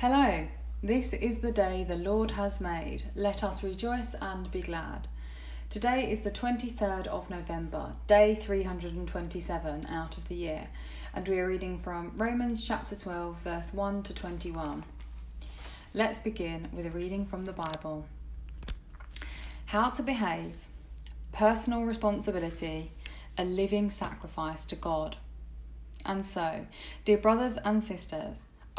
Hello, this is the day the Lord has made. Let us rejoice and be glad. Today is the 23rd of November, day 327 out of the year, and we are reading from Romans chapter 12, verse 1 to 21. Let's begin with a reading from the Bible. How to behave, personal responsibility, a living sacrifice to God. And so, dear brothers and sisters,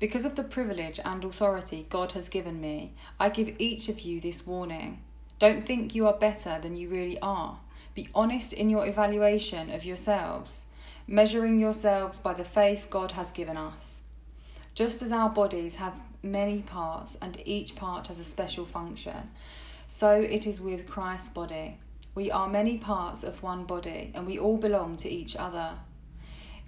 Because of the privilege and authority God has given me, I give each of you this warning. Don't think you are better than you really are. Be honest in your evaluation of yourselves, measuring yourselves by the faith God has given us. Just as our bodies have many parts and each part has a special function, so it is with Christ's body. We are many parts of one body, and we all belong to each other.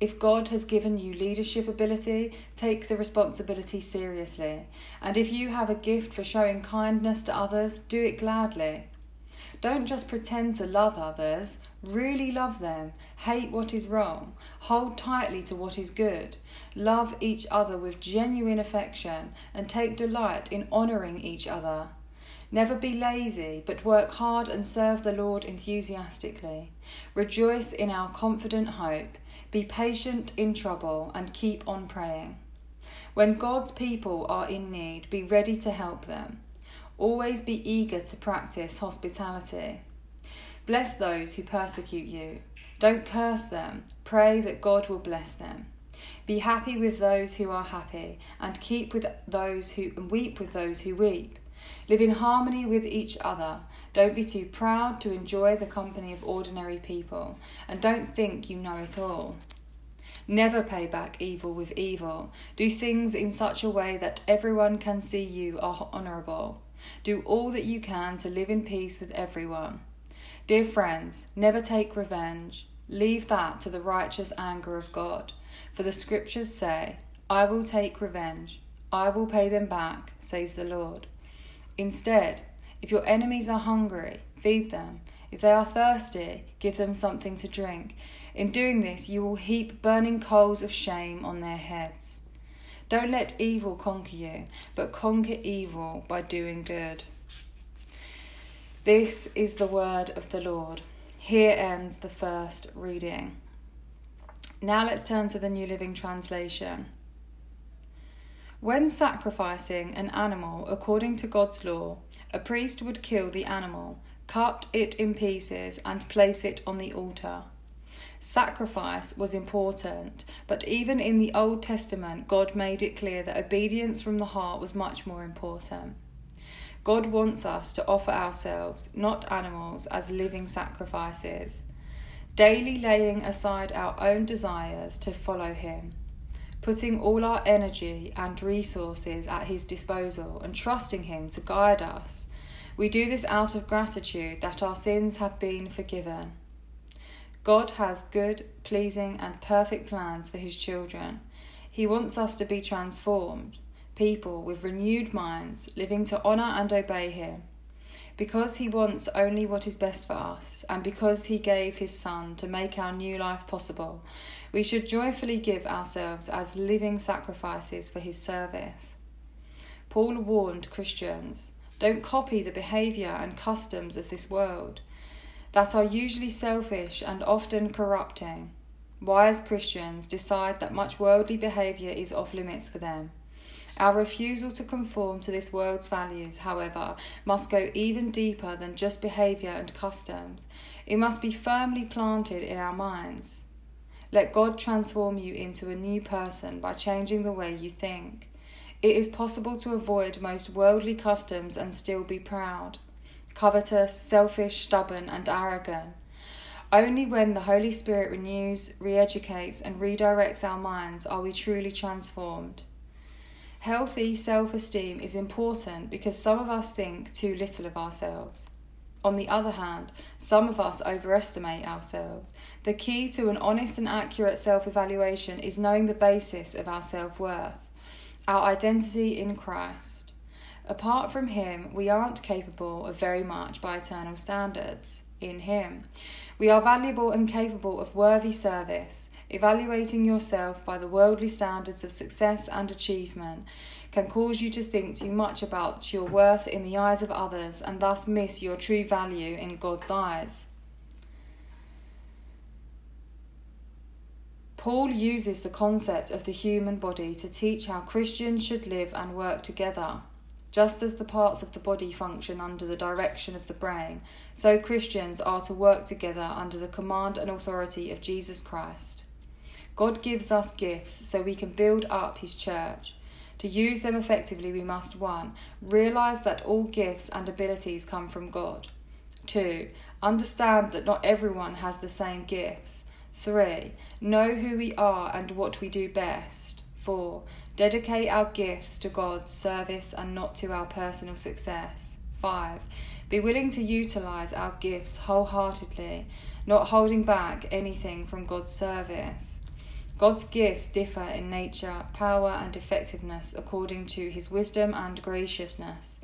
If God has given you leadership ability, take the responsibility seriously. And if you have a gift for showing kindness to others, do it gladly. Don't just pretend to love others, really love them. Hate what is wrong. Hold tightly to what is good. Love each other with genuine affection and take delight in honouring each other. Never be lazy, but work hard and serve the Lord enthusiastically. Rejoice in our confident hope. Be patient in trouble and keep on praying. When God's people are in need, be ready to help them. Always be eager to practice hospitality. Bless those who persecute you. Don't curse them. Pray that God will bless them. Be happy with those who are happy, and keep with those who and weep with those who weep. Live in harmony with each other. Don't be too proud to enjoy the company of ordinary people, and don't think you know it all. Never pay back evil with evil. Do things in such a way that everyone can see you are honourable. Do all that you can to live in peace with everyone. Dear friends, never take revenge. Leave that to the righteous anger of God. For the scriptures say, I will take revenge. I will pay them back, says the Lord. Instead, if your enemies are hungry, feed them. If they are thirsty, give them something to drink. In doing this, you will heap burning coals of shame on their heads. Don't let evil conquer you, but conquer evil by doing good. This is the word of the Lord. Here ends the first reading. Now let's turn to the New Living Translation. When sacrificing an animal according to God's law, a priest would kill the animal, cut it in pieces, and place it on the altar. Sacrifice was important, but even in the Old Testament, God made it clear that obedience from the heart was much more important. God wants us to offer ourselves, not animals, as living sacrifices, daily laying aside our own desires to follow Him putting all our energy and resources at His disposal and trusting Him to guide us. We do this out of gratitude that our sins have been forgiven. God has good, pleasing, and perfect plans for His children. He wants us to be transformed, people with renewed minds, living to honour and obey Him because He wants only what is best for us, and because He gave His Son to make our new life possible, we should joyfully give ourselves as living sacrifices for His service. Paul warned Christians don't copy the behaviour and customs of this world that are usually selfish and often corrupting. Wise Christians decide that much worldly behaviour is off limits for them Our refusal to conform to this world's values, however, must go even deeper than just behaviour and customs. It must be firmly planted in our minds. Let God transform you into a new person by changing the way you think. It is possible to avoid most worldly customs and still be proud, covetous, selfish, stubborn, and arrogant. Only when the Holy Spirit renews, re educates, and redirects our minds are we truly transformed. Healthy self esteem is important because some of us think too little of ourselves. On the other hand, some of us overestimate ourselves. The key to an honest and accurate self evaluation is knowing the basis of our self worth, our identity in Christ. Apart from Him, we aren't capable of very much by eternal standards. In Him, we are valuable and capable of worthy service. Evaluating yourself by the worldly standards of success and achievement can cause you to think too much about your worth in the eyes of others and thus miss your true value in God's eyes. Paul uses the concept of the human body to teach how Christians should live and work together. Just as the parts of the body function under the direction of the brain, so Christians are to work together under the command and authority of Jesus Christ. God gives us gifts so we can build up His church. To use them effectively, we must 1. Realize that all gifts and abilities come from God. 2. Understand that not everyone has the same gifts. 3. Know who we are and what we do best. 4. Dedicate our gifts to God's service and not to our personal success. 5. Be willing to utilize our gifts wholeheartedly, not holding back anything from God's service. God's gifts differ in nature, power, and effectiveness according to his wisdom and graciousness,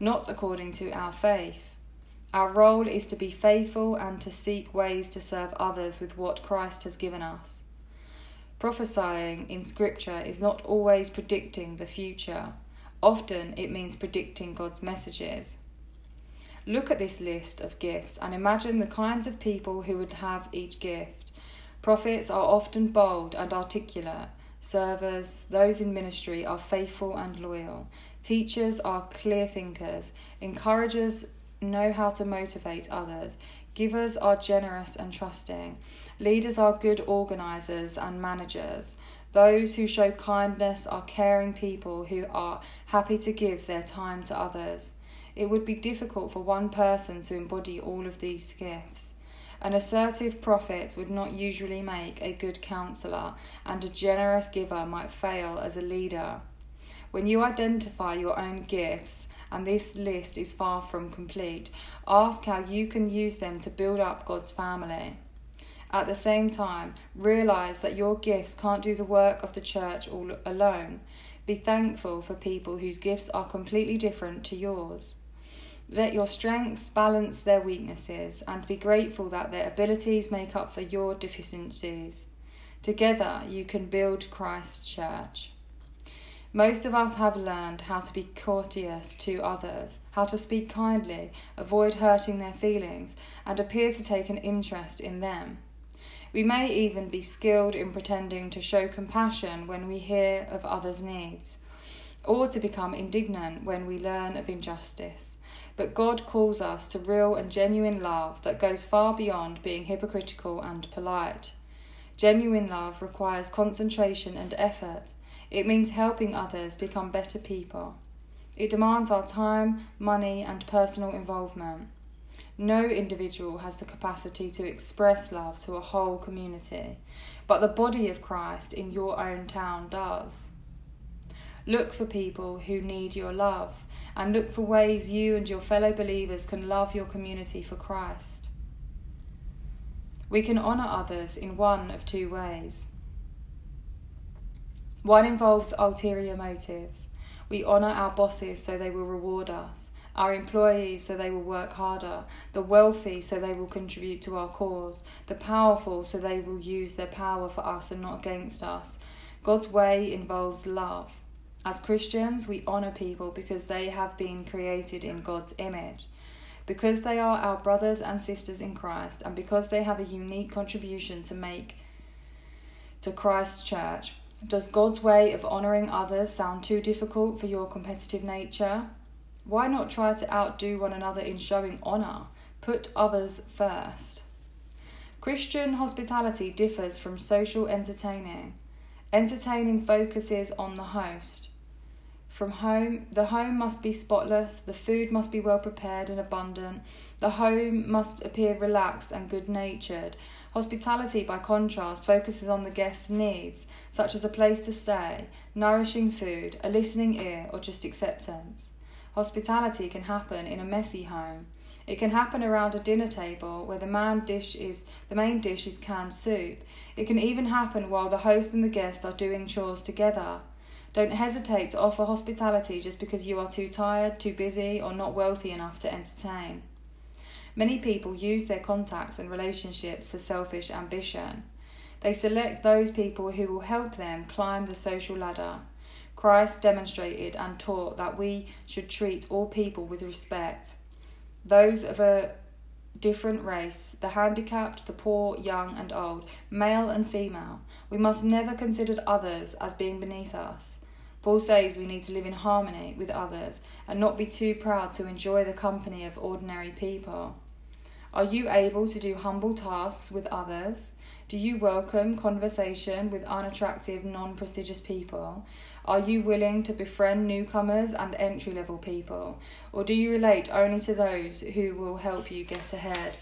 not according to our faith. Our role is to be faithful and to seek ways to serve others with what Christ has given us. Prophesying in Scripture is not always predicting the future, often it means predicting God's messages. Look at this list of gifts and imagine the kinds of people who would have each gift. Prophets are often bold and articulate. Servers, those in ministry, are faithful and loyal. Teachers are clear thinkers. Encouragers know how to motivate others. Givers are generous and trusting. Leaders are good organisers and managers. Those who show kindness are caring people who are happy to give their time to others. It would be difficult for one person to embody all of these gifts. An assertive prophet would not usually make a good counsellor, and a generous giver might fail as a leader. When you identify your own gifts, and this list is far from complete, ask how you can use them to build up God's family. At the same time, realize that your gifts can't do the work of the church all alone. Be thankful for people whose gifts are completely different to yours. Let your strengths balance their weaknesses and be grateful that their abilities make up for your deficiencies. Together, you can build Christ's church. Most of us have learned how to be courteous to others, how to speak kindly, avoid hurting their feelings, and appear to take an interest in them. We may even be skilled in pretending to show compassion when we hear of others' needs, or to become indignant when we learn of injustice. But God calls us to real and genuine love that goes far beyond being hypocritical and polite. Genuine love requires concentration and effort it means helping others become better people. It demands our time, money, and personal involvement. No individual has the capacity to express love to a whole community, but the body of Christ in your own town does. Look for people who need your love and look for ways you and your fellow believers can love your community for Christ. We can honour others in one of two ways. One involves ulterior motives. We honour our bosses so they will reward us, our employees so they will work harder, the wealthy so they will contribute to our cause, the powerful so they will use their power for us and not against us. God's way involves love. As Christians, we honour people because they have been created in God's image. Because they are our brothers and sisters in Christ, and because they have a unique contribution to make to Christ's church, Does God's way of honouring others sound too difficult for your competitive nature? Why not try to outdo one another in showing honour? Put others first. Christian hospitality differs from social entertaining. Entertaining focuses on the host. From home, the home must be spotless, the food must be well prepared and abundant, the home must appear relaxed and good natured. Hospitality, by contrast, focuses on the guest's needs, such as a place to stay, nourishing food, a listening ear, or just acceptance. Hospitality can happen in a messy home. It can happen around a dinner table where the main dish is the main dish is canned soup. It can even happen while the host and the guest are doing chores together. Don't hesitate to offer hospitality just because you are too tired, too busy, or not wealthy enough to entertain. Many people use their contacts and relationships for selfish ambition. They select those people who will help them climb the social ladder. Christ demonstrated and taught that we should treat all people with respect. Those of a different race, the handicapped, the poor, young, and old, male and female. We must never consider others as being beneath us. Paul says we need to live in harmony with others and not be too proud to enjoy the company of ordinary people. Are you able to do humble tasks with others? Do you welcome conversation with unattractive, non prestigious people? Are you willing to befriend newcomers and entry level people? Or do you relate only to those who will help you get ahead?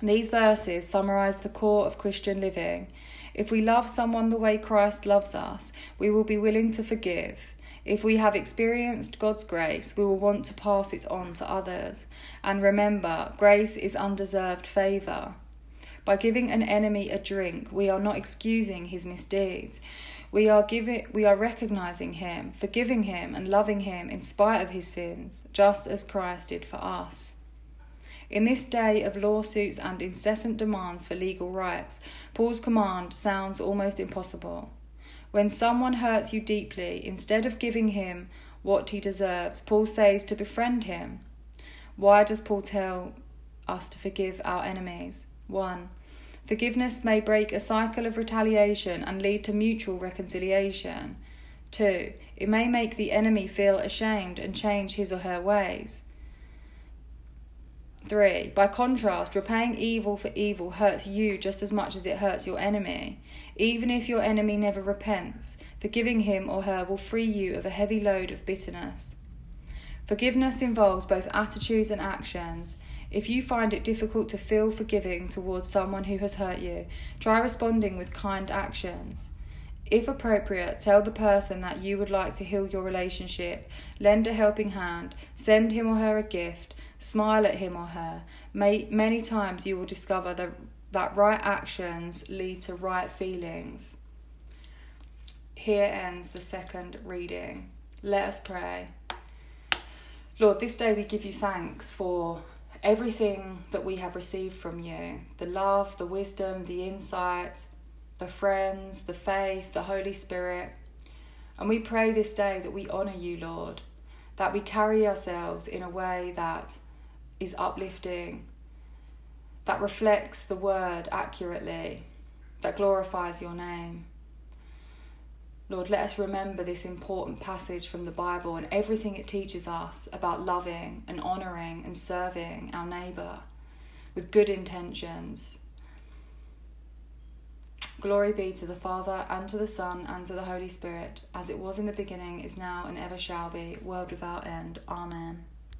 These verses summarize the core of Christian living. If we love someone the way Christ loves us, we will be willing to forgive. If we have experienced God's grace, we will want to pass it on to others. And remember, grace is undeserved favour. By giving an enemy a drink, we are not excusing his misdeeds. We are giving we are recognizing him, forgiving him and loving him in spite of his sins, just as Christ did for us. In this day of lawsuits and incessant demands for legal rights, Paul's command sounds almost impossible. When someone hurts you deeply, instead of giving him what he deserves, Paul says to befriend him. Why does Paul tell us to forgive our enemies? 1. Forgiveness may break a cycle of retaliation and lead to mutual reconciliation. 2. It may make the enemy feel ashamed and change his or her ways. 3. By contrast, repaying evil for evil hurts you just as much as it hurts your enemy. Even if your enemy never repents, forgiving him or her will free you of a heavy load of bitterness. Forgiveness involves both attitudes and actions. If you find it difficult to feel forgiving towards someone who has hurt you, try responding with kind actions. If appropriate, tell the person that you would like to heal your relationship, lend a helping hand, send him or her a gift, smile at him or her. May, many times you will discover that, that right actions lead to right feelings. Here ends the second reading. Let us pray. Lord, this day we give you thanks for everything that we have received from you the love, the wisdom, the insight, the friends, the faith, the Holy Spirit. And we pray this day that we honour you, Lord, that we carry ourselves in a way that is uplifting, that reflects the word accurately, that glorifies your name. Lord, let us remember this important passage from the Bible and everything it teaches us about loving and honouring and serving our neighbour with good intentions. Glory be to the Father, and to the Son, and to the Holy Spirit, as it was in the beginning, is now, and ever shall be, world without end. Amen.